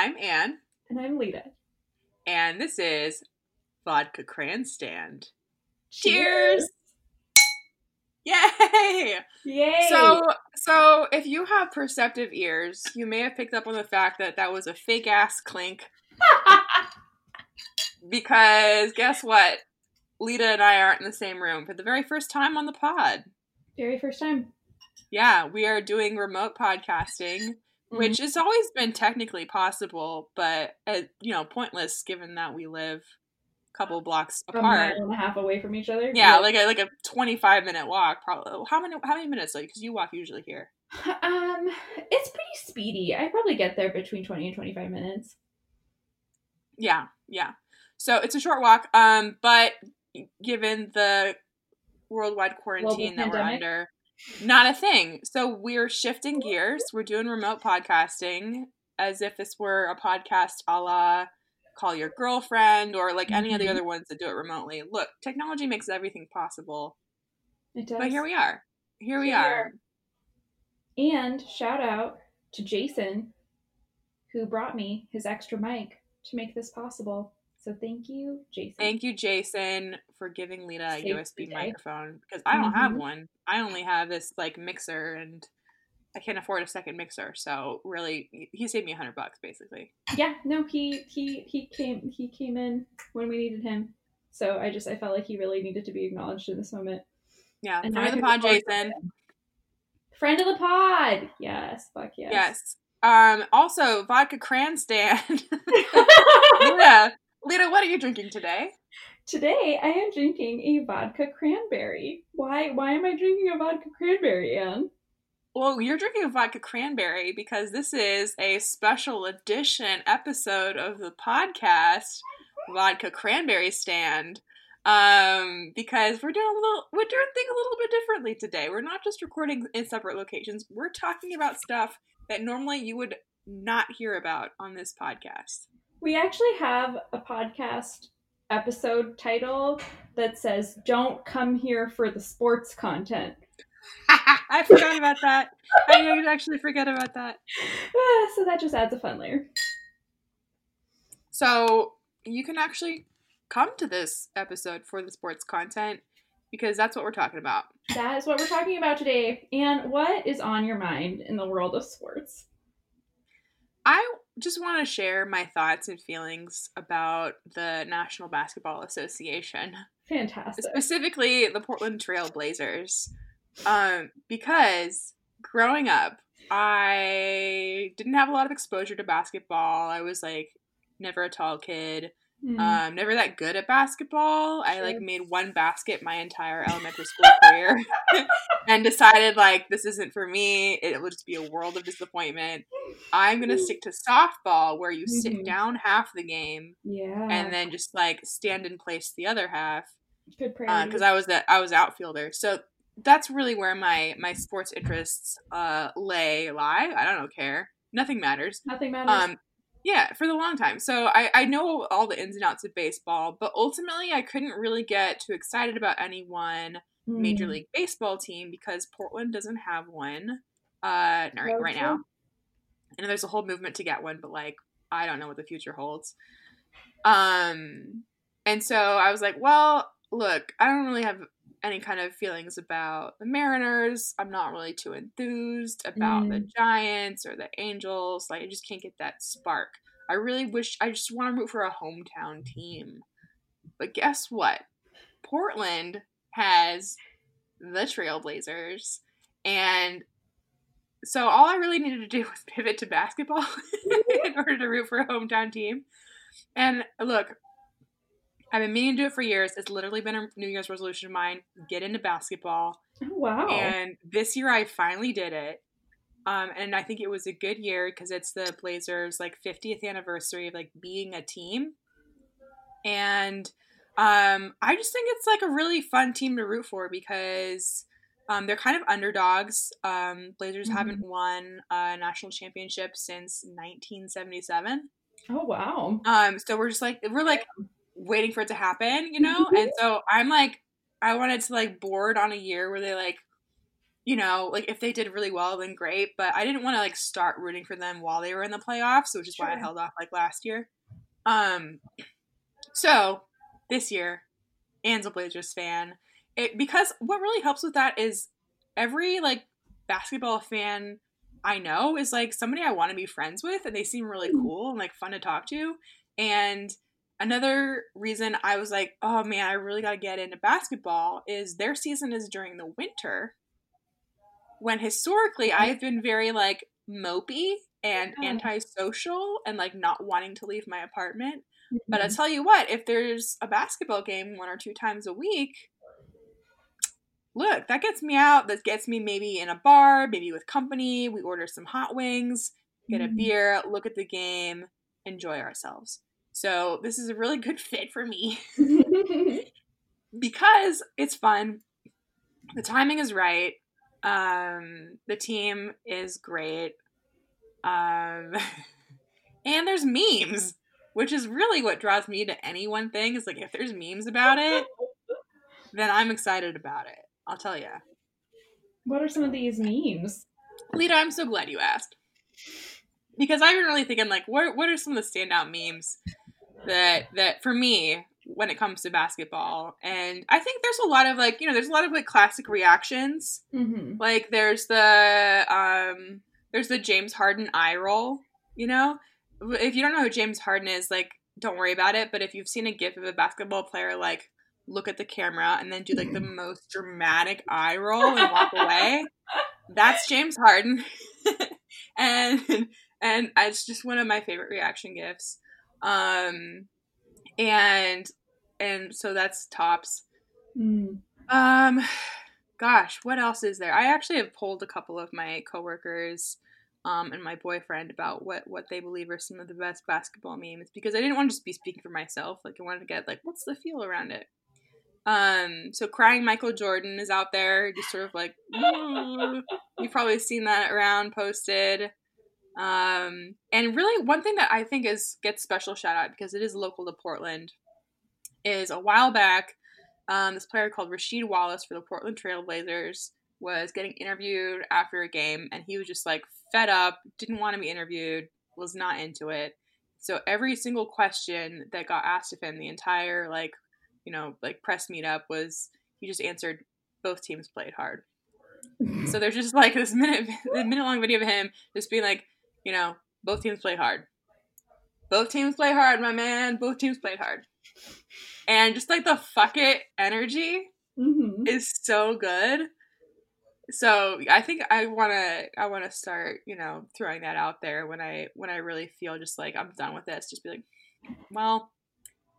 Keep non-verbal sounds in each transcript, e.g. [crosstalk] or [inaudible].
I'm Anne. And I'm Lita. And this is Vodka Cran Stand. Cheers! Yay! Yay! So, so if you have perceptive ears, you may have picked up on the fact that that was a fake ass clink. [laughs] because guess what? Lita and I aren't in the same room for the very first time on the pod. very first time. Yeah, we are doing remote podcasting, which has always been technically possible, but uh, you know, pointless given that we live a couple blocks A apart. mile and a half away from each other. Yeah, like a like a twenty five minute walk. Probably. How many how many minutes? Like, because you walk usually here. [sighs] Um, it's pretty speedy. I probably get there between twenty and twenty five minutes. Yeah, yeah. So it's a short walk. Um, but given the worldwide quarantine that we're under, not a thing. So we're shifting gears. We're doing remote podcasting as if this were a podcast a la call your girlfriend or like any of the Mhm. other ones that do it remotely. Look, technology makes everything possible. It does. But here we are. Here Here we are. And shout out to Jason, who brought me his extra mic to make this possible. So thank you, Jason. Thank you, Jason, for giving Lita a USB microphone because I don't have Mhm. one. I only have this like mixer, and I can't afford a second mixer. So really, he- saved me a hundred bucks basically. Yeah, no, he he he came he came in when we needed him. So I just I felt like he really needed to be acknowledged in this moment. Yeah, And friend of the pod, Jason. Friend of the pod. Yes, fuck yes. Yes. Um. Also, vodka cran stand. [laughs] [laughs] Lita, Lita, what are you drinking today? Today I am drinking a vodka cranberry. Why why am I drinking a vodka cranberry, Anne? Well, you're drinking a vodka cranberry because this is a special edition episode of the podcast, Vodka Cranberry Stand. Um, because we're doing a little, we're doing things a little bit differently today. We're not just recording in separate locations. We're talking about stuff that normally you would not hear about on this podcast. We actually have a podcast episode title that says Don't come here for the sports content. [laughs] I forgot about that. I actually forget about that. Ah, so that just adds a fun layer. So you can actually come to this episode for the sports content because that's what we're talking about. That is what we're talking about today. And what is on your mind in the world of sports? I just want to share my thoughts and feelings about the National Basketball Association, Fantastic. specifically the Portland Trail Blazers. Um, because growing up, I didn't have a lot of exposure to basketball. I was like never a tall kid. Hmm. Um, never that good at basketball. I like made one basket my entire elementary school [laughs] career [laughs] and decided like this isn't for me. It will just be a world of disappointment. I'm gonna stick to softball where you sit Mhm. down half the game yeah. and then just like stand in place the other half. good prayer. Because I was that I was outfielder, so that's really where my my sports interests uh lay lie. I don't know, care. Nothing matters. Nothing matters. Um, yeah, for the long time. So I, I know all the ins and outs of baseball, but ultimately I couldn't really get too excited about any one Major Hmm. League Baseball team because Portland doesn't have one uh, right, right now. And there's a whole movement to get one, but like I don't know what the future holds. Um, and so I was like, well, look, I don't really have any kind of feelings about the Mariners. I'm not really too enthused about the mm. Giants or the Angels. Like I just can't get that spark. I really wish I just want to root for a hometown team. But guess what? Portland has the Trailblazers and so all I really needed to do [laughs] was pivot to basketball [laughs] in order to root for a hometown team. And look, I've been meaning to do it for years. It's literally been a New Year's resolution of mine. Get into basketball. Oh, wow. And this year I finally did it. Um, and I think it was a good year because it's the Blazers like 50th anniversary of like being a team. And um, I just think it's like a really fun team to root for because um, they're kind of underdogs. Um, Blazers Mhm. haven't won a national championship since 1977. oh, wow. Um, so we're just like we're like waiting for it to happen, you know. and so I'm like, I wanted to like board on a year where they like you know, like if they did really well, then great. But I didn't want to like start rooting for them while they were in the playoffs, which is why I held off like last year. Um, so this year, Anne's a Blazers fan. It because what really helps with that is every like basketball fan I know is like somebody I want to be friends with, and they seem really Mhm. cool and like fun to talk to. And another reason I was like, oh man, I really got to get into basketball is their season is during the winter. When historically I've been very like mopey and Yeah. antisocial and like not wanting to leave my apartment. But I Mhm. tell you what, if there's a basketball game one or two times a week, look, that gets me out. That gets me maybe in a bar, maybe with company. We order some hot wings, get a Mhm. beer, look at the game, enjoy ourselves. So this is a really good [laughs] fit for me [laughs] [laughs] because it's fun. The timing is right. Um, the team is great. Um, and there's memes, which is really what draws me to any one thing. Is like if there's memes about it, then I'm excited about it. I'll tell you. what are some of these memes? Lita, I'm so glad you asked. Because I've been really thinking like what what are some of the standout memes that that for me when it comes to basketball. And I think there's a lot of like, you know, there's a lot of like classic reactions. Mm-hmm. Like there's the um there's the James Harden eye roll, you know? If you don't know who James Harden is, like don't worry about it, but if you've seen a gif of a basketball player like look at the camera and then do like the most dramatic eye roll and walk away, [laughs] that's James Harden. [laughs] and and it's just one of my favorite reaction gifs. Um and and so that's tops. Mm. Um, gosh, what else is there? I actually have polled a couple of my coworkers, um, and my boyfriend about what what they believe are some of the best basketball memes because I didn't want to just be speaking for myself. Like I wanted to get like what's the feel around it. Um, so crying Michael Jordan is out there, just sort of like you've probably seen that around posted. Um, and really one thing that I think is gets special shout out because it is local to Portland is a while back um, this player called Rasheed Wallace for the Portland Trailblazers was getting interviewed after a game, and he was just like fed up, didn't want to be interviewed, was not into it. So every single question that got asked of him, the entire like, you know, like press meetup was he just answered both teams played hard. So there's just like this minute [laughs] minute long video of him just being like, you know, both teams play hard. Both teams play hard, my man. Both teams played hard. And just like the fuck it energy Mm-hmm. is so good. So I think I wanna I wanna start, you know, throwing that out there when I when I really feel just like I'm done with this. Just be like, well,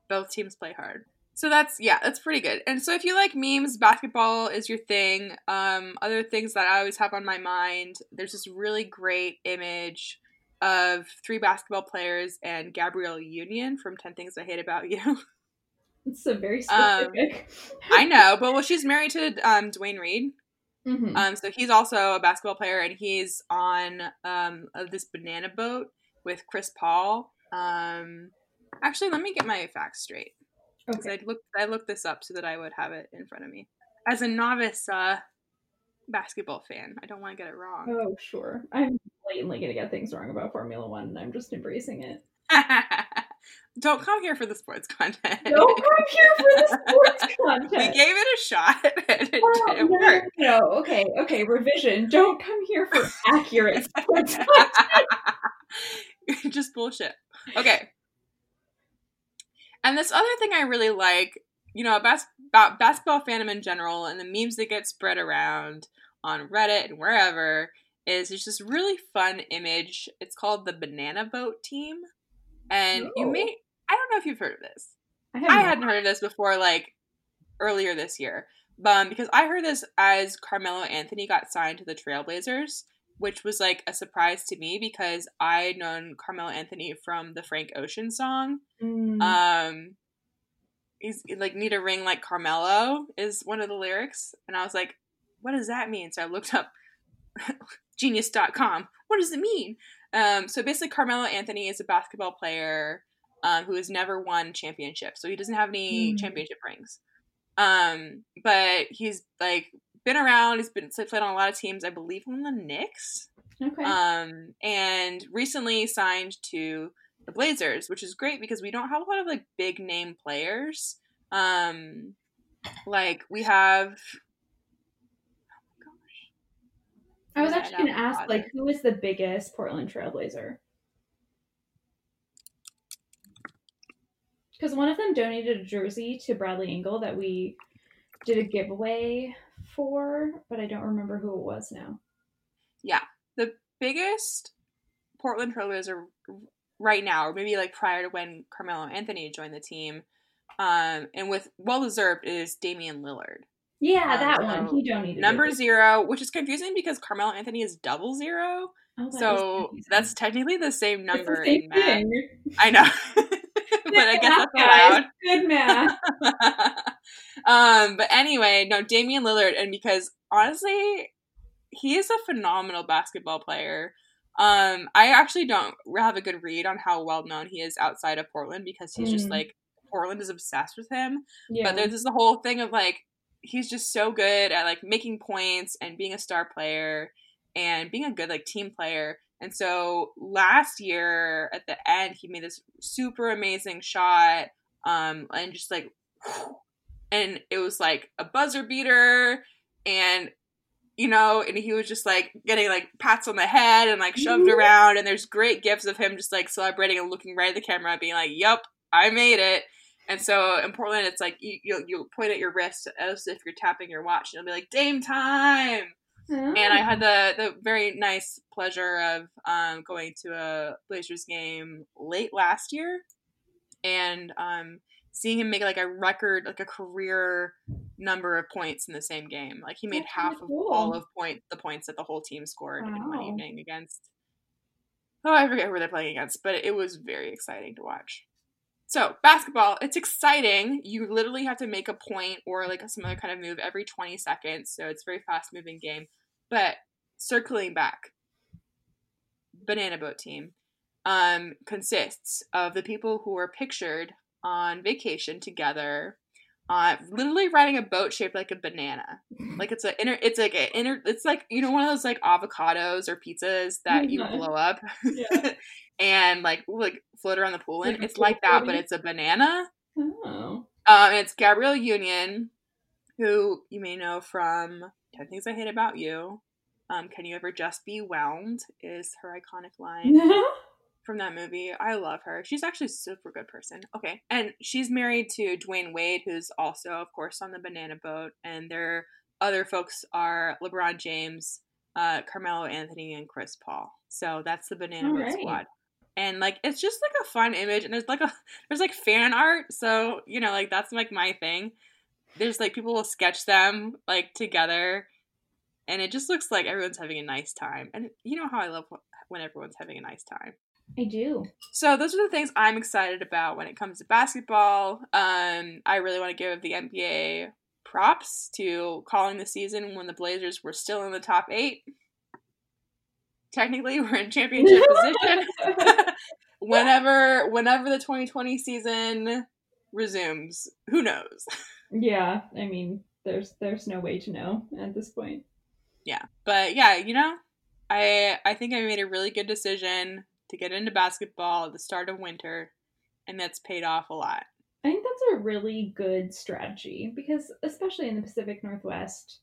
both teams play hard. So that's yeah, that's pretty good. And so if you like memes, basketball is your thing. Um, other things that I always have on my mind, there's this really great image of three basketball players and Gabrielle Union from Ten Things I Hate About You. [laughs] It's a very Um, specific. I know, but well, she's married to um, Dwayne Wade. Mhm. Um, so he's also a basketball player, and he's on um this banana boat with Chris Paul. Um, actually, let me get my facts straight because okay. I looked I looked this up so that I would have it in front of me. As a novice uh, basketball fan, I don't want to get it wrong. Oh, sure. I'm blatantly going to get things wrong about Formula One, and I'm just embracing it. [laughs] don't come here for the sports content. Don't come here for the [laughs] sports content. we gave it a shot, [laughs] and it Oh, didn't no, work. no. Okay, okay. Revision. Don't come here for accurate sports content. just bullshit. Okay. And this other thing I really like, you know, about, about basketball fandom in general and the memes that get spread around on Reddit and wherever is there's this really fun image. It's called the Banana Boat Team. And you may, I don't know if you've heard of this. I, I hadn't heard of this before, like earlier this year, um, because I heard this as Carmelo Anthony got signed to the Trailblazers, which was like a surprise to me because I'd known Carmelo Anthony from the Frank Ocean song. Mm, Um, he's like need a ring like Carmelo is one of the lyrics, and I was like, what does that mean? So I looked up [laughs] genius.com. What does it mean? Um, so basically, Carmelo Anthony is a basketball player um, who has never won championships, so he doesn't have any Mm. championship rings. Um, but he's like been around. He's been played on a lot of teams. I believe on the Knicks. Okay. Um, and recently signed to the Blazers, which is great because we don't have a lot of like big name players. Um, like we have. I was actually going to ask, like, who is the biggest Portland Trailblazer? Because one of them donated a jersey to Bradley Angle that we did a giveaway for, but I don't remember who it was now. Yeah. The biggest Portland Trailblazer right now, or maybe like prior to when Carmelo Anthony joined the team, um, and with well deserved is Damian Lillard. Yeah, Um, that one. He donated Number jersey. zero, which is confusing because Carmelo Anthony is double zero. Oh, that So that's technically the same It's the number same in math. thing. I know. [laughs] but I guess that's allowed. Good math. [laughs] um, but anyway, no, Damian Lillard, and because honestly, he is a phenomenal basketball player. Um, I actually don't have a good read on how well known he is outside of Portland because he's just Mm. like Portland is obsessed with him. Yeah. But there's this whole thing of like he's just so good at like making points and being a star player and being a good like team player. And so last year at the end, he made this super amazing shot, um, and just like, and it was like a buzzer beater, and you know, and he was just like getting like pats on the head and like shoved around, and there's great gifs of him just like celebrating and looking right at the camera, being like, "Yep, I made it." And so in Portland, it's like you you you point at your wrist as if you're tapping your watch, and it'll be like Dame time and I had the the very nice pleasure of um, going to a Blazers game late last year, and um, seeing him make like a record, like a career number of points in the same game. Like he made That's half of all of point the points that the whole team scored in one evening against. Oh, I forget who they're playing against, but it was very exciting to watch. So basketball, it's exciting. You literally have to make a point or like some other kind of move every 20 seconds, so it's a very fast moving game. But circling back, Banana Boat Team um, consists of the people who are pictured on vacation together, uh, literally riding a boat shaped like a banana. [laughs] Like it's a inner, it's like a inner, it's like you know one of those like avocados or pizzas that you blow up Yeah. [laughs] and like like float around the pool in. Like a it's like that, but it's a banana. Oh. Um, it's Gabrielle Union, who you may know from Ten Things I Hate About You. Um, Can you ever just be whelmed? Is her iconic line [laughs] from that movie. I love her. She's actually a super good person. Okay, and she's married to Dwayne Wade, who's also, of course, on the Banana Boat. And their other folks are LeBron James, uh, Carmelo Anthony, and Chris Paul. So that's the Banana All Boat right. squad. And like it's just like a fun image, and there's like a [laughs] there's like fan art, so you know like that's like my thing. There's like people will sketch them like together, and it just looks like everyone's having a nice time. And you know how I love when everyone's having a nice time. I do. So those are the things I'm excited about when it comes to basketball. Um, I really want to give the NBA props to calling the season when the Blazers were still in the top eight. Technically, [laughs] we're in championship position. [laughs] whenever, whenever the 2020 season resumes, who knows? Yeah, I mean, there's there's no way to know at this point. Yeah, but yeah, you know, I I think I made a really good decision to get into basketball at the start of winter, and that's paid off a lot. I think that's a really good strategy because, especially in the Pacific Northwest,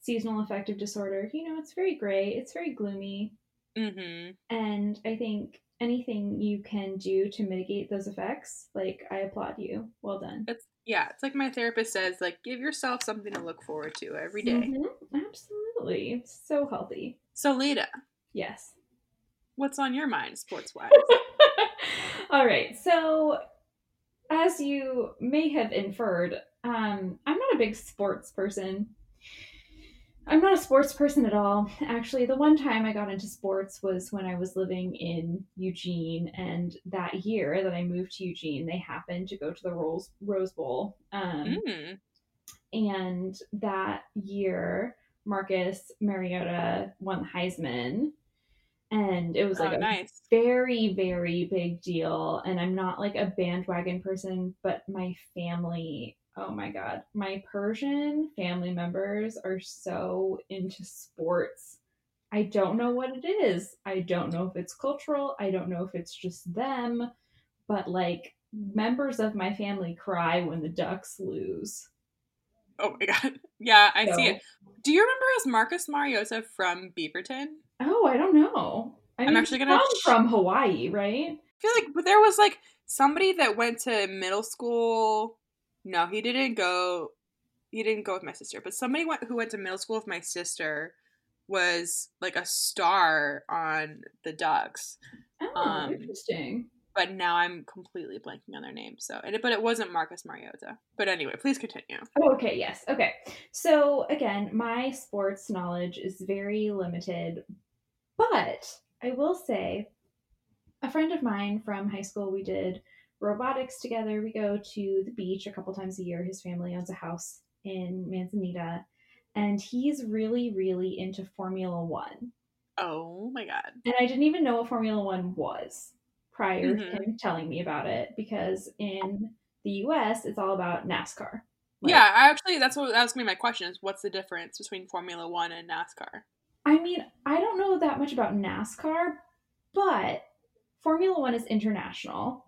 seasonal affective disorder, you know, it's very gray, it's very gloomy, Mm-hmm. and I think anything you can do to mitigate those effects, like, I applaud you. Well done. It's yeah, it's like my therapist says, like give yourself something to look forward to every day. Mhm, Absolutely. It's so healthy. So Lita, Yes. What's on your mind sports wise? [laughs] All right. So, as you may have inferred, um, I'm not a big sports person. I'm not a sports person at all. Actually, the one time I got into sports was when I was living in Eugene, and that year that I moved to Eugene, they happened to go to the Rose Rose Bowl. Um, mm. and that year, Marcus Mariota won the Heisman, and it was like oh, a nice. very very big deal and i'm not like a bandwagon person but my family Oh my god. My Persian family members are so into sports. I don't know what it is. I don't know if it's cultural. I don't know if it's just them. But like members of my family cry when the Ducks lose. Oh my [laughs] god. Yeah, I So- see it. Do you remember as Marcus Mariota from Beaverton? Oh, I don't know. I I'm mean, actually gonna from, ch- from Hawaii, right? I feel like, but there was like somebody that went to middle school. No, he didn't go. He didn't go with my sister, but somebody went who went to middle school with my sister was like a star on the Ducks. Oh, Um, interesting. But now I'm completely blanking on their name. So, and it, but it wasn't Marcus Mariota. But anyway, please continue. Oh, okay, yes. Okay. So, again, my sports knowledge is very limited, but I will say a friend of mine from high school, we did robotics together. We go to the beach a couple times a year. His family owns a house in Manzanita, and he's really, really into Formula One. Oh my god. And I didn't even know what Formula One was prior Mhm. to him telling me about it because in the US, it's all about NASCAR. Like, yeah, I actually that's what that was gonna be my question is what's the difference between Formula One and NASCAR? I mean, I don't know that much about NASCAR, but Formula One is international.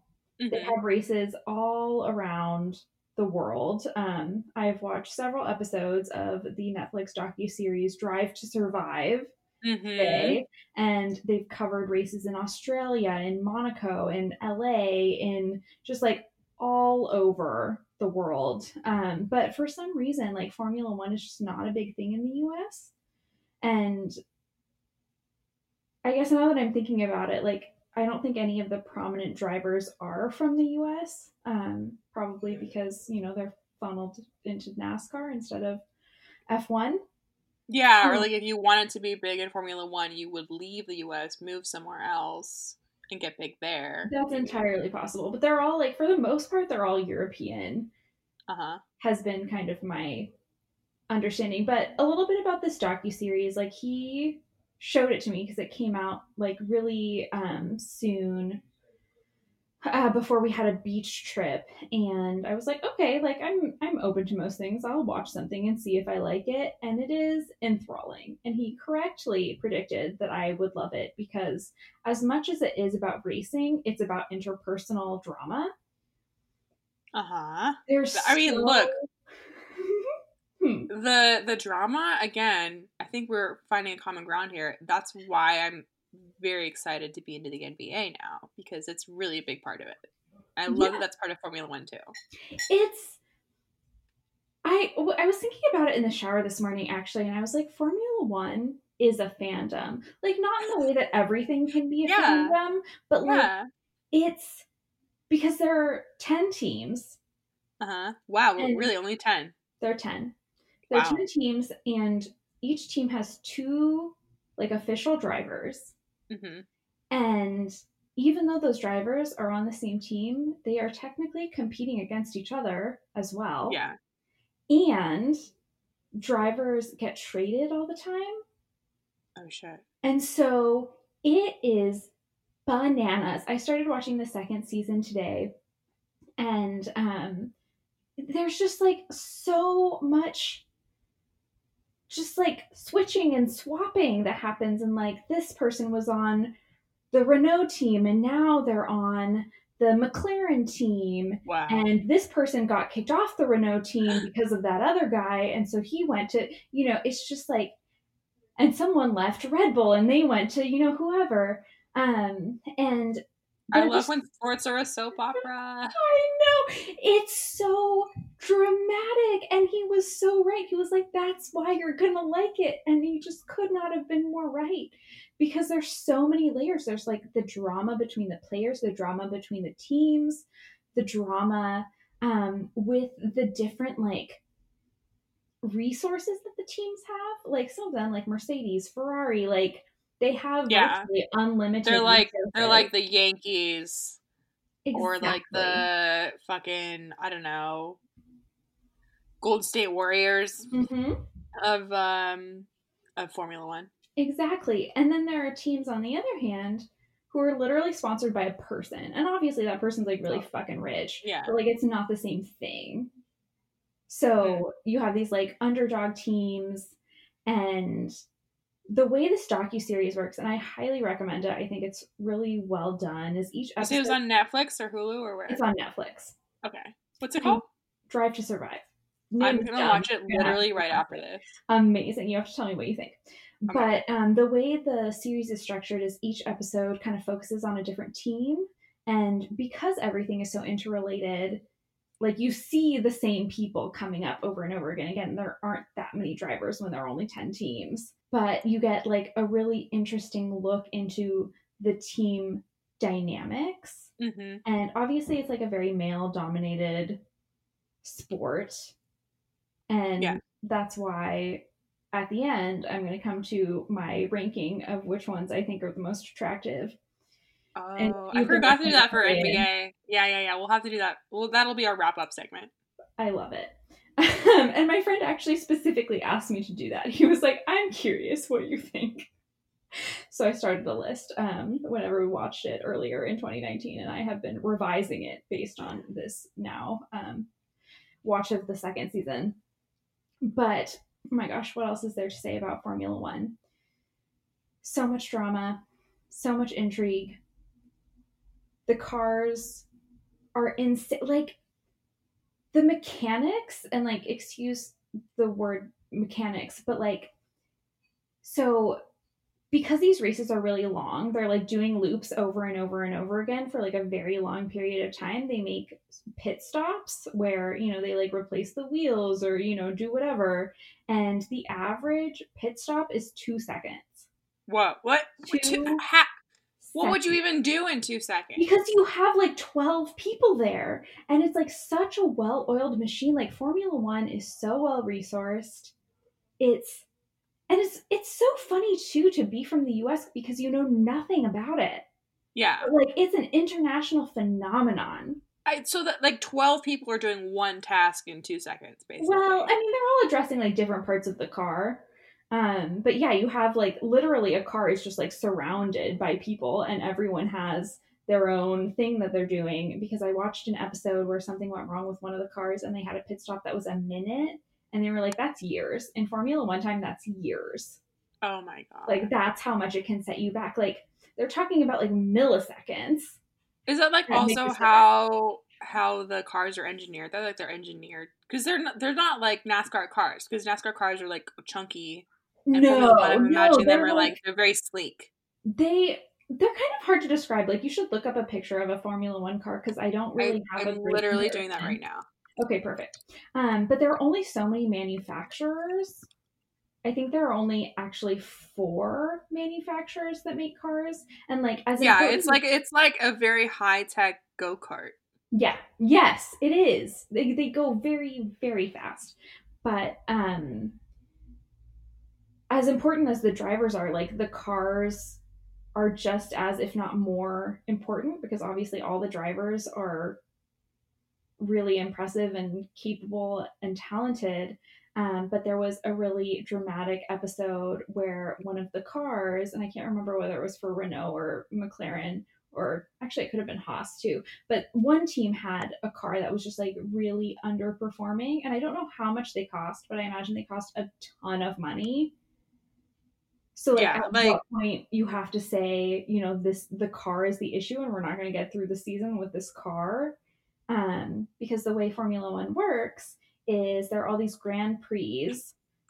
They Mhm. have races all around the world. Um, I've watched several episodes of the Netflix docu series Drive to Survive. Mhm. Day, and they've covered races in Australia, in Monaco, in LA, in just like all over the world. Um, but for some reason, like Formula One is just not a big thing in the US. And I guess now that I'm thinking about it, like I don't think any of the prominent drivers are from the US. Um, probably because, you know, they're funneled into NASCAR instead of F1. Yeah, or Hmm. like if you wanted to be big in Formula One, you would leave the US, move somewhere else, and get big there. That's entirely possible. But they're all like for the most part they're all European Uh huh. has been kind of my understanding. But a little bit about this docu series, like he showed it to me because it came out like really um soon uh, before we had a beach trip and I was like, okay, like I'm I'm open to most things. I'll watch something and see if I like it. And it is enthralling. And he correctly predicted that I would love it because as much as it is about racing, it's about interpersonal drama. Uh huh. There's I mean, so- look. [laughs] Hmm. The the drama again. I think we're finding a common ground here. That's why I'm very excited to be into the NBA now because it's really a big part of it. I love Yeah. that that's part of Formula One too. It's I I was thinking about it in the shower this morning actually, and I was like, Formula One is a fandom. Like not in the way that everything can be a [laughs] Yeah. fandom, but like Yeah. it's because there are ten teams. Uh huh. Wow. And- really, only ten. There are ten. There are Wow. ten teams, and each team has two like official drivers. hmm And even though those drivers are on the same team, they are technically competing against each other as well. Yeah. and drivers get traded all the time. Oh shit. And so it is bananas. I started watching the second season today, and um, there's just like so much just like switching and swapping that happens and like this person was on the Renault team and now they're on the McLaren team Wow. and this person got kicked off the Renault team [sighs] because of that other guy, and so he went to, you know, it's just like, and someone left Red Bull, and they went to, you know, whoever, um, and I love just- when sports are a soap opera. I know it's so dramatic, and he was so right. He was like, "That's why you're gonna like it," and he just could not have been more right because there's so many layers. There's like the drama between the players, the drama between the teams, the drama um, with the different like resources that the teams have. Like some of them, like Mercedes, Ferrari, like they have Yeah. unlimited. They're like they're like the Yankees or like the fucking I don't know Golden State Warriors Mhm. of um of Formula One. Exactly. And then there are teams on the other hand who are literally sponsored by a person. And obviously that person's like really fucking rich. Yeah. But like it's not the same thing. So mm-hmm. you have these like underdog teams, and the way this docu series works, and I highly recommend it. I think it's really well done. Is each episode? it was on Netflix or Hulu or where? It's on Netflix. Okay, what's it called? Drive to Survive. I'm gonna dumb. watch it literally right after this. Amazing! You have to tell me what you think. Okay. But um, the way the series is structured is each episode kind of focuses on a different team, and because everything is so interrelated, like you see the same people coming up over and over again. Again, there aren't that many drivers when there are only 10 teams, but you get like a really interesting look into the team dynamics. Mm-hmm. And obviously, it's like a very male dominated sport. And yeah. that's why at the end, I'm going to come to my ranking of which ones I think are the most attractive. Oh, I forgot to do that for NBA. Yeah, yeah, yeah. We'll have to do that. Well, that'll be our wrap up segment. I love it. [laughs] and my friend actually specifically asked me to do that. He was like, "I'm curious what you think." [laughs] So I started the list um, whenever we watched it earlier in 2019, and I have been revising it based on this now um, watch of the second season. But oh my gosh, what else is there to say about Formula One? So much drama, so much intrigue, the cars are insane. Like the mechanics, and like, excuse the word mechanics, but like, so because these races are really long, they're like doing loops over and over and over again for like a very long period of time. They make pit stops where, you know, they like replace the wheels or, you know, do whatever. And the average pit stop is two seconds. What? What? Two, two ha- what would you even do in two seconds? Because you have like 12 people there and it's like such a well oiled machine. Like Formula One is so well resourced. It's and it's it's so funny too to be from the US because you know nothing about it. Yeah. Like it's an international phenomenon. I, so that like 12 people are doing one task in two seconds basically well i mean they're all addressing like different parts of the car um, but yeah, you have like literally a car is just like surrounded by people and everyone has their own thing that they're doing because I watched an episode where something went wrong with one of the cars and they had a pit stop that was a minute and they were like, that's years. In Formula One time, that's years. Oh my God. Like that's how much it can set you back. Like they're talking about like milliseconds. Is that like also how how the cars are engineered? They're like they're engineered because they're not they're not like NASCAR cars because NASCAR cars are like chunky no, I'm imagining no, them are like they're very sleek. They they're kind of hard to describe. Like you should look up a picture of a Formula One car because I don't really I, have. I'm literally doing that right now. Okay, perfect. Um, but there are only so many manufacturers. I think there are only actually four manufacturers that make cars, and like as yeah, it's like it's like a very high tech go kart. Yeah. Yes, it is. They they go very very fast, but um as important as the drivers are, like the cars are just as, if not more, important because obviously all the drivers are really impressive and capable and talented. Um, but there was a really dramatic episode where one of the cars, and I can't remember whether it was for Renault or McLaren, or actually it could have been Haas too, but one team had a car that was just like really underperforming. And I don't know how much they cost, but I imagine they cost a ton of money. So like yeah, at like, what point you have to say, you know, this the car is the issue and we're not going to get through the season with this car. Um, because the way Formula One works is there are all these Grand Prix,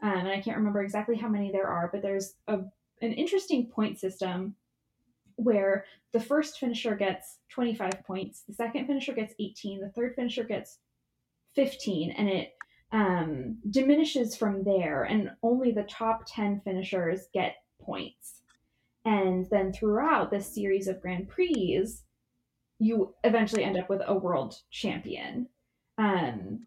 um, and I can't remember exactly how many there are, but there's a an interesting point system where the first finisher gets 25 points, the second finisher gets 18, the third finisher gets 15, and it um, diminishes from there, and only the top 10 finishers get points. And then throughout this series of Grand Prix, you eventually end up with a world champion. Um,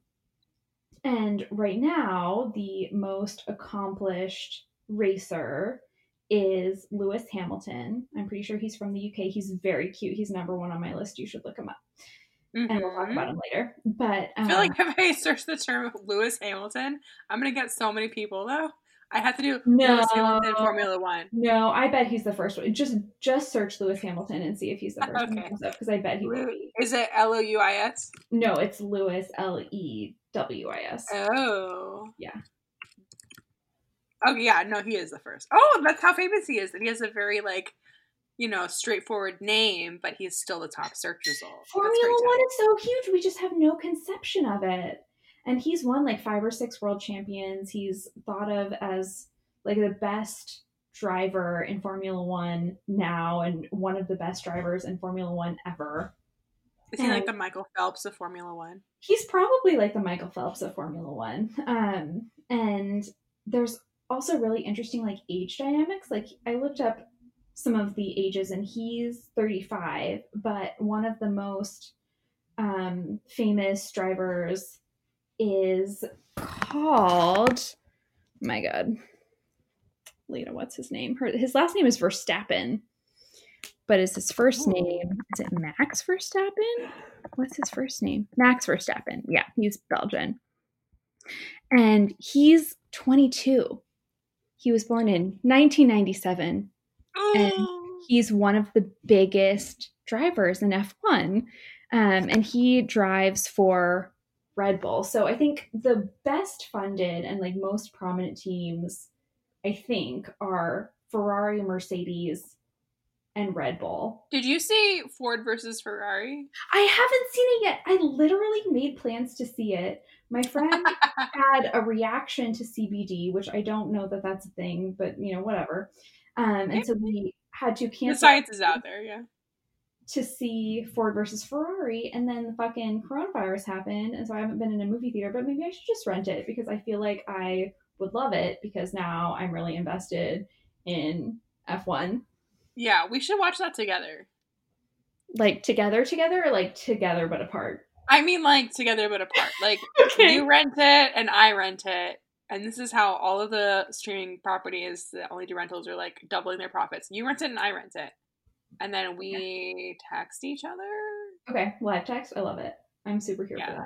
and right now, the most accomplished racer is Lewis Hamilton. I'm pretty sure he's from the UK. He's very cute. He's number one on my list. You should look him up. Mm-hmm. and we'll talk about mm-hmm. him later. But um, I feel like um, [laughs] if I search the term Lewis Hamilton, I'm gonna get so many people though. I have to do No. Lewis Hamilton Formula One. No, I bet he's the first one. Just just search Lewis Hamilton and see if he's the first Okay. up because I bet he will be. Is it L O U I S? No, it's Lewis L E W I S. Oh. Yeah. Oh yeah, no, he is the first. Oh, that's how famous he is. That he has a very like, you know, straightforward name, but he's still the top search result. Formula One is so huge. We just have no conception of it. And he's won like five or six world champions. He's thought of as like the best driver in Formula One now and one of the best drivers in Formula One ever. Is he like the Michael Phelps of Formula One? He's probably like the Michael Phelps of Formula One. Um, and there's also really interesting like age dynamics. Like I looked up some of the ages and he's 35, but one of the most um, famous drivers is called my god. Lena, what's his name? Her, his last name is Verstappen. But is his first Ooh. name is it Max Verstappen? What's his first name? Max Verstappen. Yeah, he's Belgian. And he's 22. He was born in 1997. Oh, He's one of the biggest drivers in F1. Um, and he drives for Red Bull. So I think the best funded and like most prominent teams, I think, are Ferrari, Mercedes, and Red Bull. Did you see Ford versus Ferrari? I haven't seen it yet. I literally made plans to see it. My friend [laughs] had a reaction to CBD, which I don't know that that's a thing, but you know, whatever. Um, and so we had to the cancel science is out there, yeah. To see Ford versus Ferrari, and then the fucking coronavirus happened, and so I haven't been in a movie theater. But maybe I should just rent it because I feel like I would love it because now I'm really invested in F1. Yeah, we should watch that together. Like together, together, or like together but apart. I mean, like together but apart. Like [laughs] Okay. you rent it and I rent it, and this is how all of the streaming properties that only do rentals are like doubling their profits. You rent it and I rent it, and then we text each other. Okay, live text. I love it. I'm super here for that.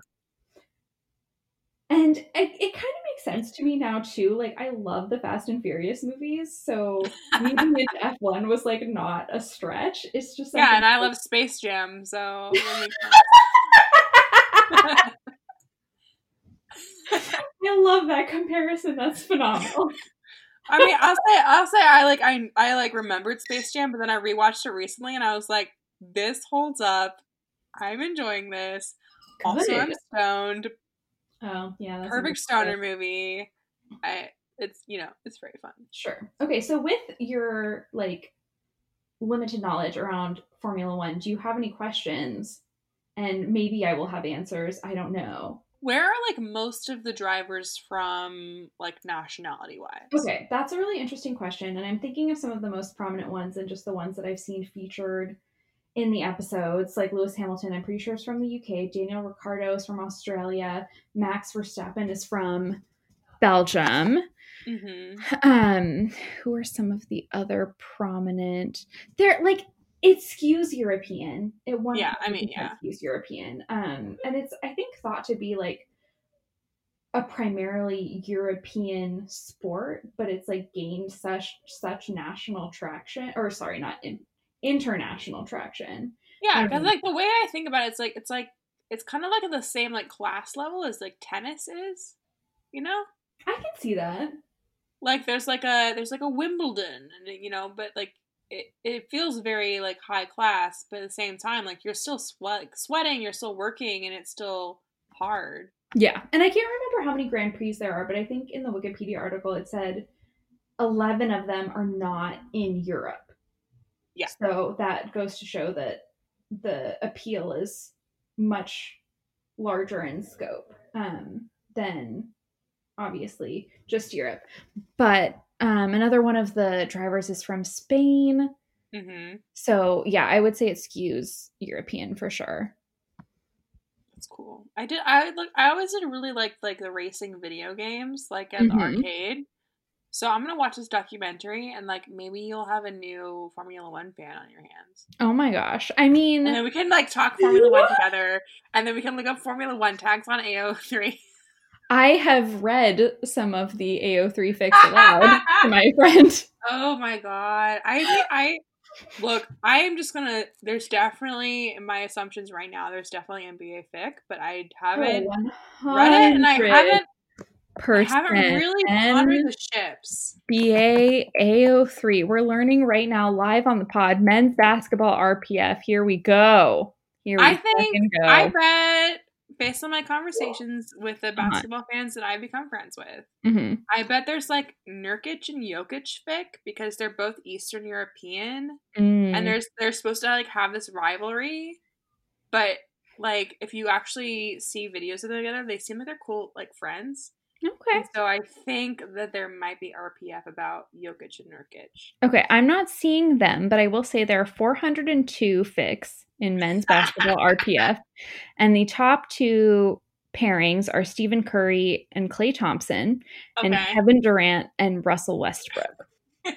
And it, it kind of makes sense to me now too. Like I love the Fast and Furious movies, so moving into F1 was like not a stretch. It's just Yeah, and I love Space Jam, so [laughs] I love that comparison. That's phenomenal. [laughs] I mean, I'll say, I'll say, I like, I, I like remembered Space Jam, but then I rewatched it recently, and I was like, this holds up. I'm enjoying this. Also, I'm stoned. Oh yeah, that's Perfect stoner movie. I, it's you know, it's very fun. Sure. Okay, so with your like limited knowledge around Formula One, do you have any questions? And maybe I will have answers. I don't know. Where are like most of the drivers from, like nationality wise? Okay, that's a really interesting question. And I'm thinking of some of the most prominent ones and just the ones that I've seen featured in the episodes, like Lewis Hamilton, I'm pretty sure is from the UK. Daniel Ricciardo is from Australia. Max Verstappen is from Belgium. Mm-hmm. Um, who are some of the other prominent? They're like it skews European. It one Yeah, I mean, yeah. skews European. Um, and it's I think thought to be like a primarily European sport, but it's like gained such such national traction, or sorry, not in, international traction. Yeah, because Mhm. like the way I think about it, it's like it's like it's kind of like at the same like class level as like tennis is. You know, I can see that. like there's like a there's like a Wimbledon, and you know, but like it it feels very like high class, but at the same time, like you're still sweat sweating, you're still working, and it's still hard. Yeah, and I can't remember how many Grand Prix there are, but I think in the Wikipedia article it said eleven of them are not in Europe. Yeah. So that goes to show that the appeal is much larger in scope um, than obviously just Europe. But um, another one of the drivers is from Spain. Mm-hmm. So yeah, I would say it skews European for sure. That's cool. I did. I look. I always did really like like the racing video games, like at the Mhm. arcade. So I'm gonna watch this documentary, and like maybe you'll have a new Formula One fan on your hands, Oh my gosh. I mean, and then we can like talk Formula One [laughs] together, and then we can look up Formula One tags on AO3. I have read some of the AO3 fics aloud to my [laughs] friend. Oh my god. I I look, I am just gonna there's definitely in my assumptions right now, there's definitely NBA fic, but I haven't oh, read it and I oh, haven't I haven't really pondered the ships. BA AO3. We're learning right now live on the pod. Men's basketball RPF. Here we go. Here we I think go. I bet based on my conversations with the uh-huh. basketball uh-huh. fans that I've become friends with, mm-hmm. I bet there's like Nurkic and Jokic fic because they're both Eastern European, mm. and there's they're supposed to like have this rivalry, but like if you actually see videos of them together, they seem like they're cool like friends. Okay. And so I think that there might be RPF about Jokic and Nurkic. Okay, I'm not seeing them, but I will say there are 402 fics in men's basketball [laughs] RPF, and the top two pairings are Stephen Curry and Klay Thompson, okay. and Kevin Durant and Russell Westbrook. [laughs]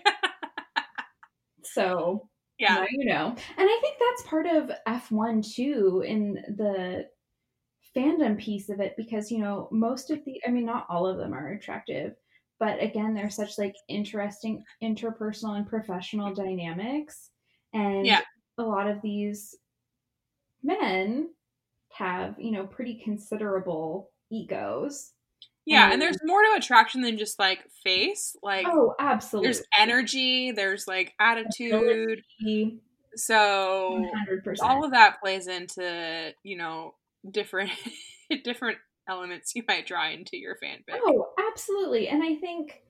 so yeah, you know, and I think that's part of F1 too in the fandom piece of it because you know most of the i mean not all of them are attractive but again there's such like interesting interpersonal and professional dynamics. And yeah. a lot of these men have you know pretty considerable egos. Yeah and, and there's more to attraction than just like face. Like oh absolutely there's energy there's like attitude. So 100%. all of that plays into you know different [laughs] different elements you might draw into your fanfic. Oh, absolutely. And I think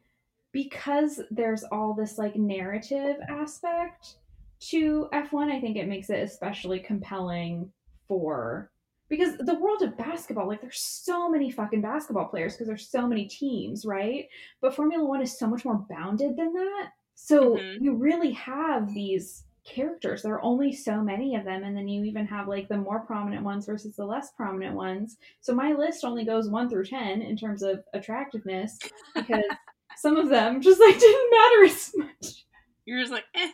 because there's all this like narrative aspect to F1, I think it makes it especially compelling for because the world of basketball, like there's so many fucking basketball players because there's so many teams, right? But Formula One is so much more bounded than that. So mm-hmm. you really have these characters. There are only so many of them, and then you even have like the more prominent ones versus the less prominent ones. So my list only goes one through ten in terms of attractiveness because [laughs] some of them just like [laughs] didn't matter as much. You're just like, eh.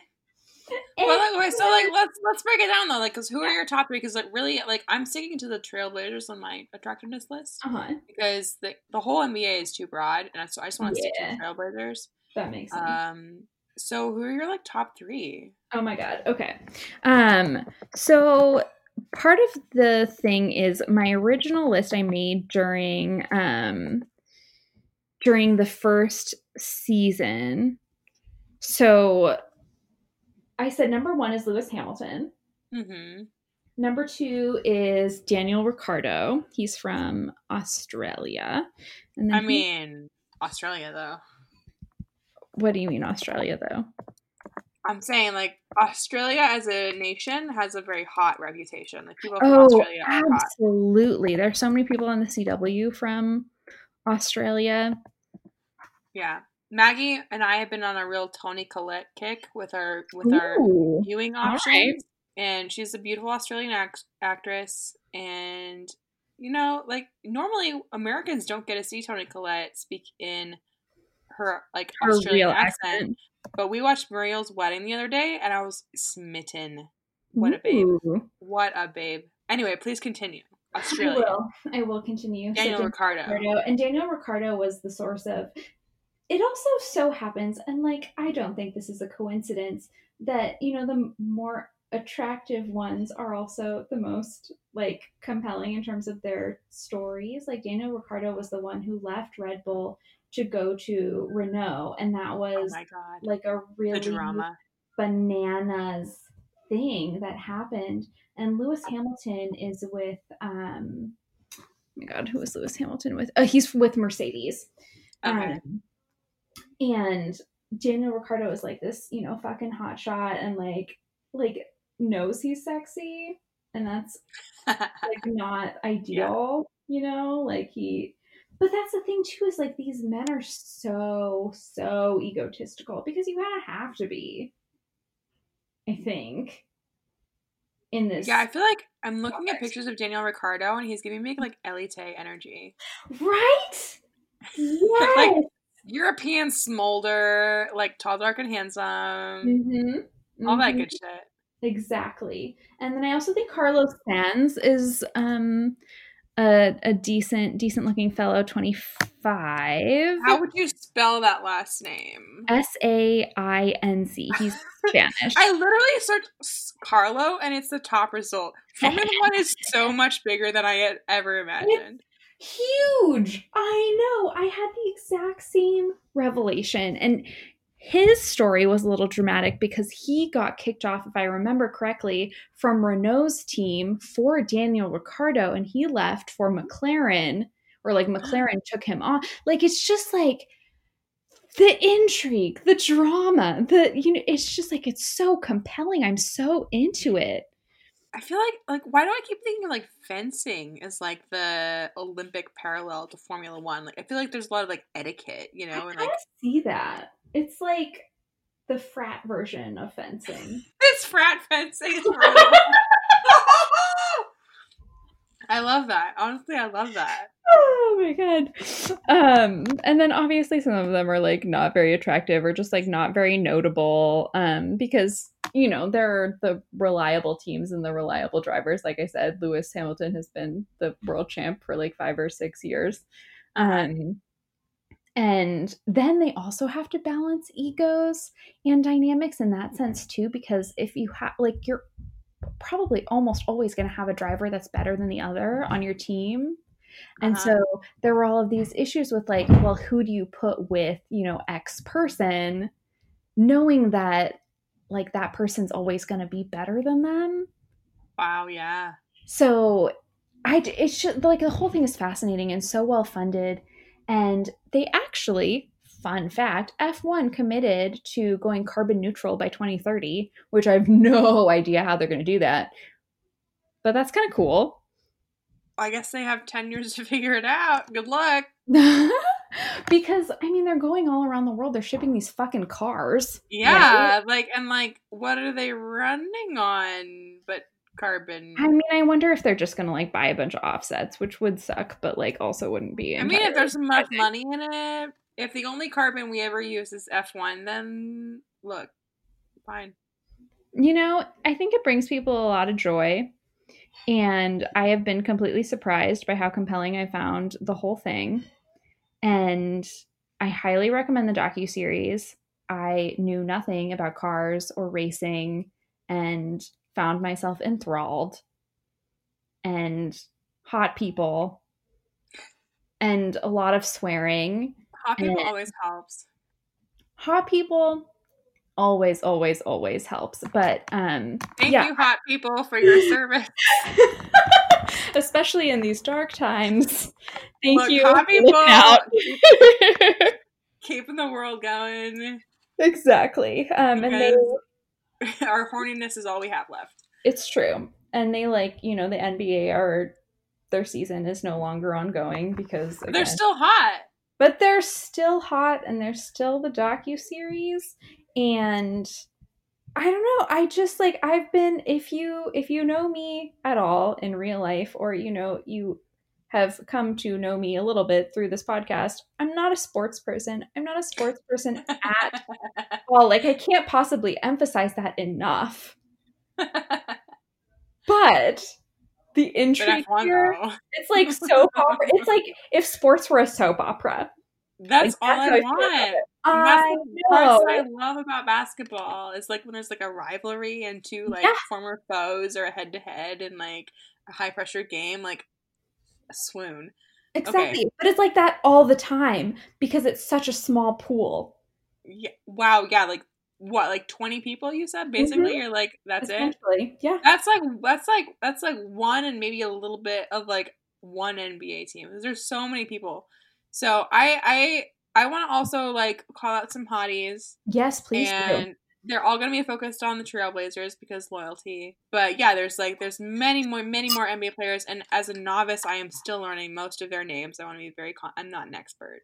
eh. Well, like, so like let's let's break it down though, like, because who are your top three? Because like really, like I'm sticking to the Trailblazers on my attractiveness list uh-huh. because the the whole NBA is too broad, and so I just want to yeah. stick to the Trailblazers. That makes sense. Um, so who are your like top three? Oh my god. Okay. Um so part of the thing is my original list I made during um during the first season. So I said number one is Lewis Hamilton. Mm-hmm. Number two is Daniel Ricciardo. He's from Australia. And then I mean, Australia though. What do you mean Australia though? I'm saying like Australia as a nation has a very hot reputation. Like people from oh, Australia are hot. absolutely. There's so many people on the CW from Australia. Yeah. Maggie and I have been on a real Toni Collette kick with our with Ooh, our viewing options. Right. And she's a beautiful Australian act- actress and you know, like normally Americans don't get to see Toni Collette speak in her like her Australian accent. accent. But we watched Muriel's wedding the other day, and I was smitten. What a babe! What a babe! Anyway, please continue. [laughs] Australia. I will. I will continue. Daniel so Ricciardo. Ricciardo. And Daniel Ricciardo was the source of. It also so happens, and like I don't think this is a coincidence that you know the more attractive ones are also the most like compelling in terms of their stories. Like Daniel Ricciardo was the one who left Red Bull to go to Renault, and that oh was oh like a really bananas thing that happened. And Lewis Hamilton is with um, oh my God, who is Lewis Hamilton with? Uh, he's with Mercedes. Okay. Um, and Daniel Ricciardo is like this, you know, fucking hot shot and like like knows he's sexy and that's [laughs] like not ideal, yeah. you know? Like he but that's the thing too is like these men are so so egotistical because you kind of have to be i think in this yeah i feel like i'm looking at pictures of daniel Ricciardo and he's giving me like elite energy right [laughs] yes. like european smolder like tall dark and handsome mm-hmm. all mm-hmm. that good shit exactly and then i also think carlos Sainz is um a, a decent decent looking fellow 25 how would you spell that last name? S-a-i-n-c he's spanish. [laughs] I literally searched carlo and it's the top result. Formula [laughs] one is so much bigger than i had ever imagined. it's huge. I know. I had the exact same revelation. And his story was a little dramatic because he got kicked off, if I remember correctly, from Renault's team for Daniel Ricciardo, and he left for McLaren, or like [gasps] McLaren took him on. Like it's just like the intrigue, the drama, the you know, it's just like it's so compelling. I'm so into it. I feel like like why do I keep thinking like fencing is like the Olympic parallel to Formula One? Like I feel like there's a lot of like etiquette, you know, I and like see that. It's like the frat version of fencing. [laughs] It's frat fencing. [laughs] I love that. Honestly, I love that. Oh my god. Um and then obviously some of them are like not very attractive or just like not very notable um because you know, there are the reliable teams and the reliable drivers. Like I said, Lewis Hamilton has been the world champ for like 5 or 6 years. Um and then they also have to balance egos and dynamics in that sense too, because if you have, like, you're probably almost always going to have a driver that's better than the other on your team. And uh-huh. so there were all of these issues with, like, well, who do you put with, you know, X person, knowing that, like, that person's always going to be better than them. Wow, yeah. So I, it's just like the whole thing is fascinating and so well funded and they actually, fun fact, F1 committed to going carbon neutral by 2030, which I have [laughs] no idea how they're going to do that. But that's kind of cool. I guess they have 10 years to [laughs] figure it out. Good luck. [laughs] because I mean they're going all around the world. They're shipping these fucking cars. Yeah, right? like and like what are they running on? But carbon. I mean, I wonder if they're just gonna like buy a bunch of offsets, which would suck, but like also wouldn't be. I mean, if there's much money in it, if the only carbon we ever use is F one, then look, fine. You know, I think it brings people a lot of joy, and I have been completely surprised by how compelling I found the whole thing, and I highly recommend the docu series. I knew nothing about cars or racing, and found myself enthralled and hot people and a lot of swearing. Hot people and always helps. Hot people always always always helps. But um thank yeah. you hot people for your [laughs] service. [laughs] Especially in these dark times. Thank Look, you. hot people keeping the world going. [laughs] Exactly. Um and they [laughs] our horniness is all we have left. It's true. And they like, you know, the NBA are their season is no longer ongoing because again, they're still hot. But they're still hot and they're still the docu series and I don't know. I just like I've been if you if you know me at all in real life or you know you have come to know me a little bit through this podcast, I'm not a sports person. I'm not a sports person at [laughs] all. Like, I can't possibly emphasize that enough. but the intrigue here, it's like soap [laughs] opera. It's like if sports were a soap opera. That's like, all that's I want. I that's what I love about basketball is like when there's like a rivalry and two like yeah. former foes or a head to head and like a high pressure game. Like swoon. Exactly. Okay. But it's like that all the time because it's such a small pool. Yeah. Wow. Yeah. Like what? Like 20 people you said? Basically, mm-hmm. you're like, that's it? Yeah. That's like, that's like, that's like one and maybe a little bit of like one NBA team. There's so many people. So I, I, I want to also like call out some hotties. Yes, please. And do they're all going to be focused on the Trailblazers because loyalty. But yeah, there's like there's many more many more NBA players, and as a novice, I am still learning most of their names. I want to be very. Con- I'm not an expert.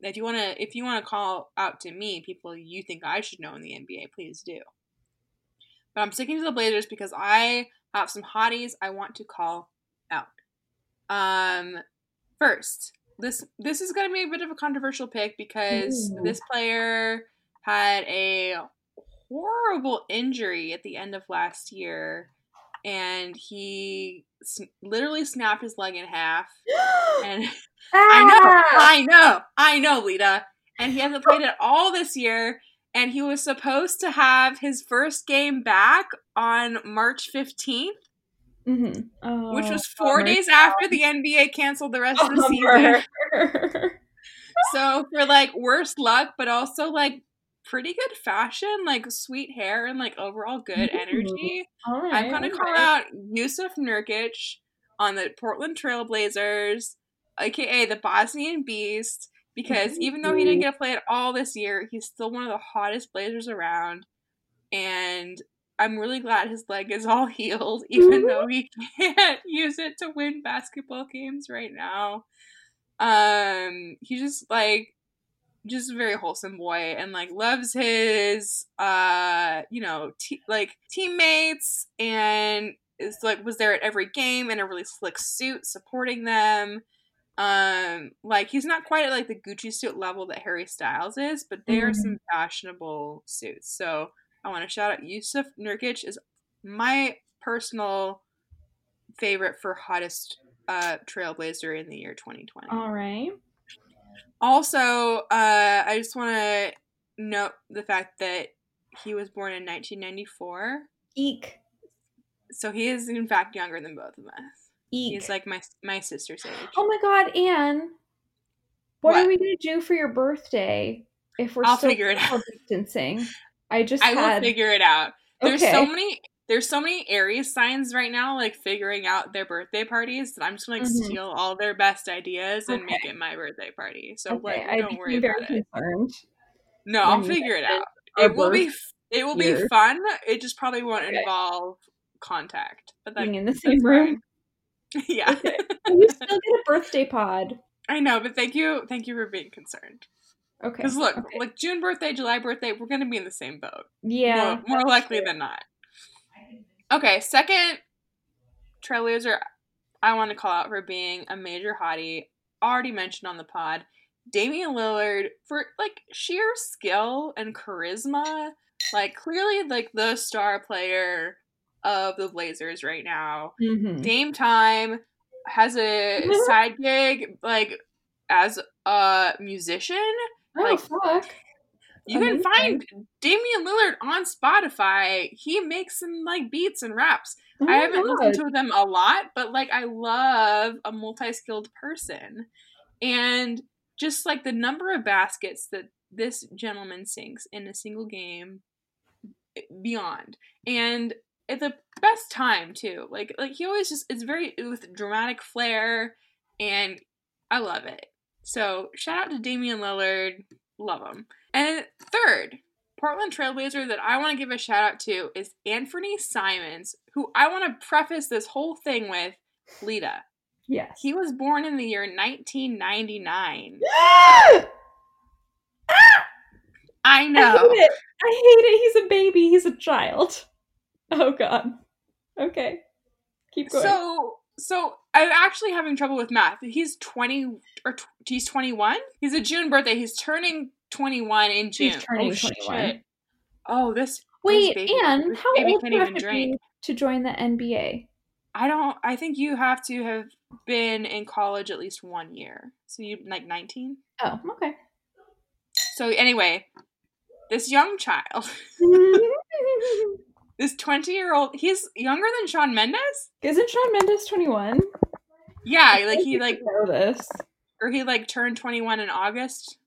If you want to, if you want to call out to me people you think I should know in the NBA, please do. But I'm sticking to the Blazers because I have some hotties I want to call out. Um, first, this this is going to be a bit of a controversial pick because Ooh. this player had a horrible injury at the end of last year and he s- literally snapped his leg in half. [gasps] And I know! I know, I know, Lita. And he hasn't played at all this year. And he was supposed to have his first game back on March 15th, Mhm. Oh, which was four bummer. days after the NBA canceled the rest of the season. [laughs] So for like worse luck, but also like pretty good fashion, like sweet hair and like overall good Ooh. energy. All right. I'm gonna all call right. out Jusuf Nurkic on the Portland Trailblazers, aka the Bosnian Beast, because even though he didn't get to play at all this year, he's still one of the hottest Blazers around. And I'm really glad his leg is all [laughs] healed, even though he can't use it to win basketball games right now. Um, he just like just a very wholesome boy and like loves his uh you know te- like teammates and is like was there at every game in a really slick suit supporting them. Um like he's not quite at like the gucci suit level that harry styles is but they are some fashionable suits. So i want to shout out jusuf nurkic is my personal favorite for hottest uh trailblazer in the year 2020 All right. Also, uh, I just want to note the fact that he was born in 1994, Eek. so he is in fact younger than both of us. Eek. He's like my my sister's age. oh my god, Anne. What, What? are we gonna do for your birthday if we're I'll still figure it out. distancing? I just I will figure it out. There's okay. so many. There's so many Aries signs right now, like figuring out their birthday parties. That I'm just gonna like Mhm. steal all their best ideas and Okay. make it my birthday party. So Okay, like, don't worry became about it. concerned. No, I'll figure it out. It will be. It will be fun. It just probably won't Okay. involve contact. But that, Being in the same room. [laughs] yeah. Okay. you still get a birthday pod. [laughs] I know, but thank you, thank you for being concerned. Okay. Because look, okay. like June birthday, July birthday, we're gonna be in the same boat. yeah. more, more likely than not. Okay, second trailblazer I want to call out for being a major hottie. Already mentioned on the pod, Damian Lillard for like sheer skill and charisma. Like clearly, like the star player of the Blazers right now. Mhm. Dame Time has a side gig like as a musician. Oh like, fuck. You can find Damian Lillard on Spotify. He makes some like beats and raps. Oh I haven't God. listened to them a lot, but like I love a multi-skilled person. And just like the number of baskets that this gentleman sinks in a single game eh, beyond. And at the best time too. Like like he always just it's very with dramatic flair and I love it. So shout out to Damian Lillard. Love him. And third, Portland Trailblazer that I want to give a shout out to is Anthony Simons, who I want to preface this whole thing with Lita. Yes. He was born in the year 1999. [gasps] Ah! I I know. hate it. I hate it. He's a baby. He's a child. Oh god. Okay. Keep going. So, so I'm actually having trouble with math. He's 20 or he's 21. He's a June birthday. He's turning 21 in June. He's turning oh, 21. Shit. Oh, this Wait, this baby, Anne, this how old do you have even to drink. be to join the NBA? I don't. I think you have to have been in college at least one year. So you like 19. Oh, okay. So anyway, this young child, [laughs] this 20 year old, he's younger than Shawn Mendes. Isn't Shawn Mendes 21? Yeah, like he like know this. or he like turned 21 in August,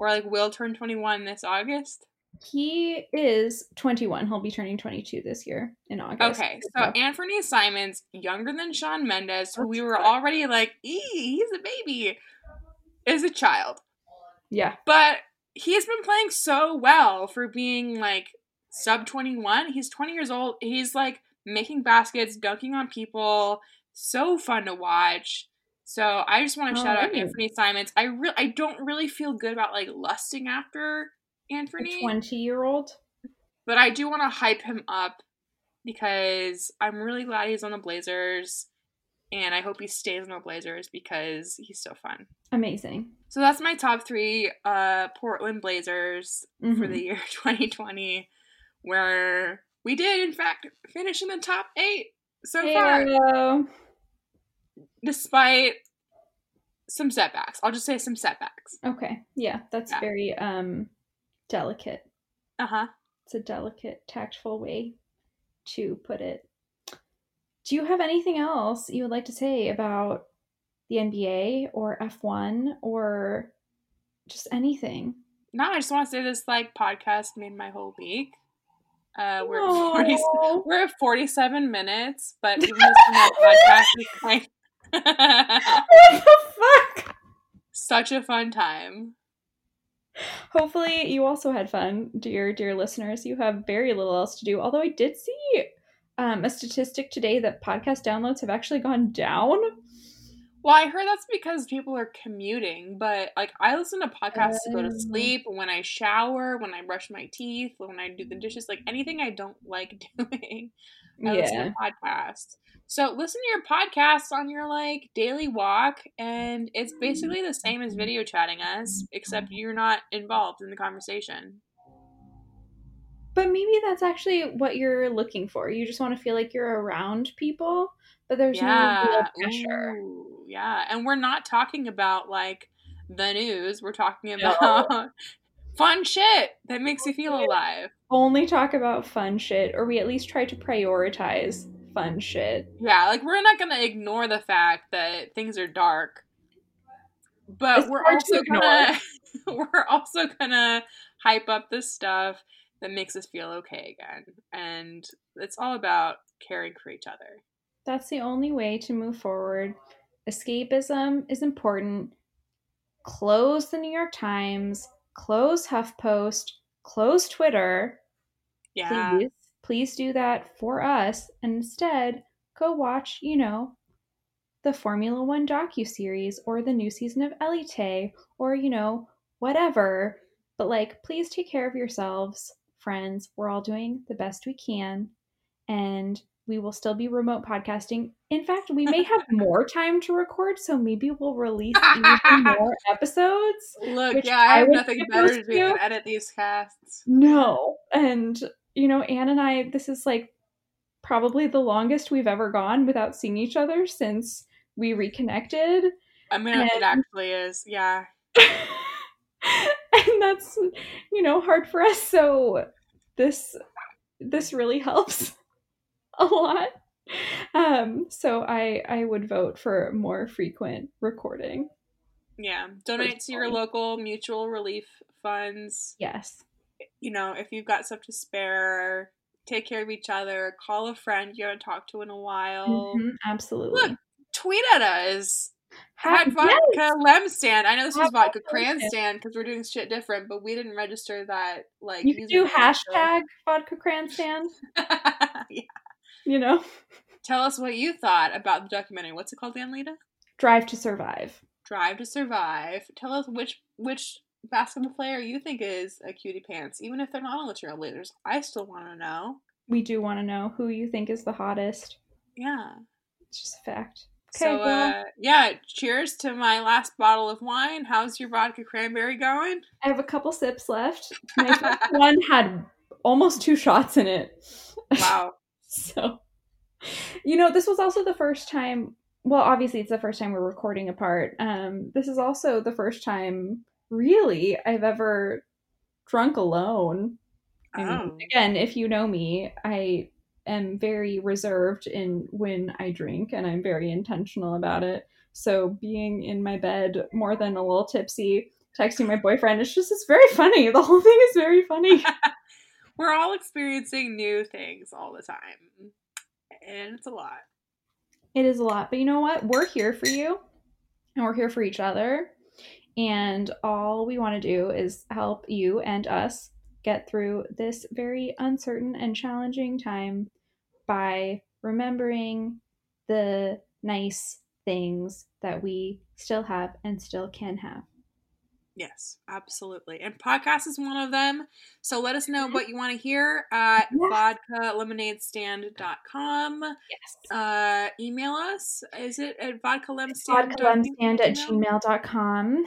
or like will turn 21 this August. He is 21. He'll be turning 22 this year in August. Okay, so Anthony Simons, younger than Shawn Mendes, who we were already like, ee, he's a baby, is a child. yeah. But he's been playing so well for being like sub 21. He's 20 years old. He's like making baskets, dunking on people. So fun to watch. So I just want to shout out. Anthony Simons. I re- I don't really feel good about like lusting after Anthony, 20 year old. but I do want to hype him up because I'm really glad he's on the Blazers and I hope he stays on the Blazers because he's so fun. Amazing. So that's my top three uh, Portland Blazers for Mhm. the year [laughs] 2020, where we did, in fact, finish in the top eight so far. Heyo. Despite some setbacks. I'll just say some setbacks. Okay. Yeah, that's Yeah. very um delicate. Uh huh. It's a delicate, tactful way to put it. Do you have anything else you would like to say about the NBA or F1 or just anything? No, I just want to say this like podcast made my whole week. Uh, we're at 40, we're at 47 minutes, but even that [laughs] podcast is like [laughs] what the fuck? such a fun time. Hopefully, you also had fun, dear, dear listeners. You have very little else to do. Although I did see um, a statistic today that podcast downloads have actually gone down. Well, I heard that's because people are commuting, but like I listen to podcasts to go to Oh. sleep, when I shower, when I brush my teeth, when I do the dishes, like anything I don't like [laughs] doing. I listen to podcasts. So listen to your podcasts on your like daily walk, and it's basically the same as video chatting us, except you're not involved in the conversation. But maybe that's actually what you're looking for. You just want to feel like you're around people, but there's no real yeah, pressure. Ooh, yeah, and we're not talking about like the news. We're talking No. about [laughs] fun shit that makes you feel alive. Only talk about fun shit, or we at least try to prioritize fun shit. Yeah, like we're not gonna ignore the fact that things are dark, but It's we're also gonna [laughs] we're also gonna hype up the stuff that makes us feel okay again, and it's all about caring for each other. That's the only way to move forward. Escapism is important. Close the New York Times, close HuffPost, close Twitter. Yeah, Please, please do that for us. And instead, go watch, you know, the Formula One docu-series or the new season of Elite or, you know, whatever. But like, please take care of yourselves, friends. We're all doing the best we can. And we will still be remote podcasting. In fact, we may have [laughs] more time to record, so maybe we'll release [laughs] even more episodes. look, yeah, I have I nothing better to do than edit these casts. No. And, you know, Anne and I, this is like probably the longest we've ever gone without seeing each other since we reconnected. I mean, it actually is. Yeah, [laughs] and that's, you know, hard for us. So this this really helps [laughs] a lot. Um, so I I would vote for more frequent recording. yeah. Donate to your local mutual relief funds. Yes. You know, if you've got stuff to spare, take care of each other. Call a friend you haven't talked to in a while. Mhm, absolutely. Look, Tweet at us Ha- at vodka yes! lem stand. I know this was At vodka cran stand. because we're doing shit different, but we didn't register that. Like You can do hashtag vodka cran stand, [laughs] Yeah. you know. Tell us what you thought about the documentary. What's it called, Anlita? Drive to survive. Drive to Survive. Tell us which which basketball player you think is a cutie pants, even if they're not on the Trailblazers. I still want to know. We do want to know who you think is the hottest. Yeah. It's just a fact. So well, uh yeah, cheers to my last bottle of wine. How's your vodka cranberry going? I have a couple sips left. My [laughs] one had almost two shots in it. Wow. [laughs] So, you know, this was also the first time. Well, obviously, it's the first time we're recording apart. Um, this is also the first time, really, I've ever drunk alone. Oh. again, if you know me, I am very reserved in when I drink, and I'm very intentional about it. So, being in my bed more than a little tipsy, texting my boyfriend, it's just it's very funny. The whole thing is very funny. [laughs] [laughs] We're all experiencing new things all the time. And it's a lot. It is a lot, but you know what? We're here for you and we're here for each other. And all we want to do is help you and us get through this very uncertain and challenging time by remembering the nice things that we still have and still can have. Yes, absolutely. And podcast is one of them. So let us know what you want to hear at [laughs] Yeah. vodkalemonadestand.com. Yes. Uh, email us. Is it at vodkalemstand? Vodkalemstand at gmail.com.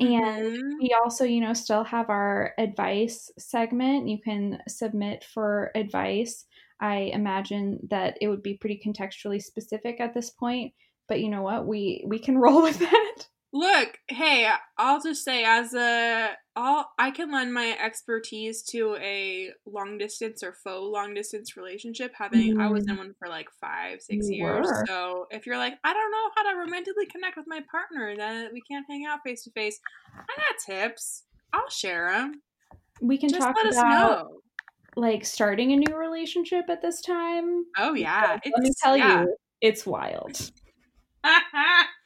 And Mhm. we also, you know, still have our advice segment. You can submit for advice. I imagine that it would be pretty contextually specific at this point. But you know what? We we can [laughs] roll with that. Look, hey, I'll just say as a all I can lend my expertise to a long distance or faux long distance relationship. Having mm. I was in mm. one for like five, six you years. Were. So if you're like, I don't know how to romantically connect with my partner, that we can't hang out face to face, I got tips. I'll share them. We can just talk let about us know. like starting a new relationship at this time. Oh yeah, let me tell yeah. you, it's wild. [laughs]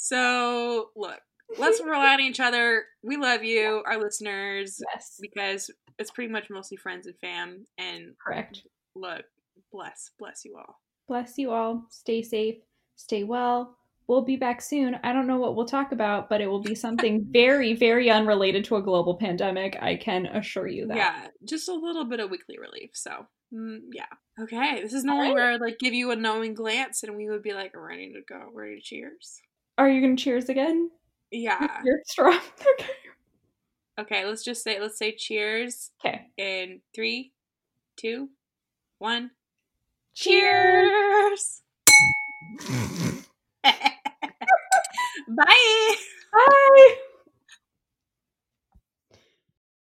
So, look, let's rely [laughs] on each other. We love you, our listeners, yes. because it's pretty much mostly friends and fam. And correct. Look, bless, bless you all. Bless you all. Stay safe. Stay well. We'll be back soon. I don't know what we'll talk about, but it will be something [laughs] very, very unrelated to a global pandemic. I can assure you that. Yeah, just a little bit of weekly relief. So, mm, yeah. Okay, this is normally right. where I'd like give you a knowing glance, and we would be like, ready to go, ready to cheers. Are you gonna cheers again? Yeah. You're strong. [laughs] okay. Okay, let's just say let's say cheers. Okay. In three, two, one. Cheers. [laughs] Bye. Bye.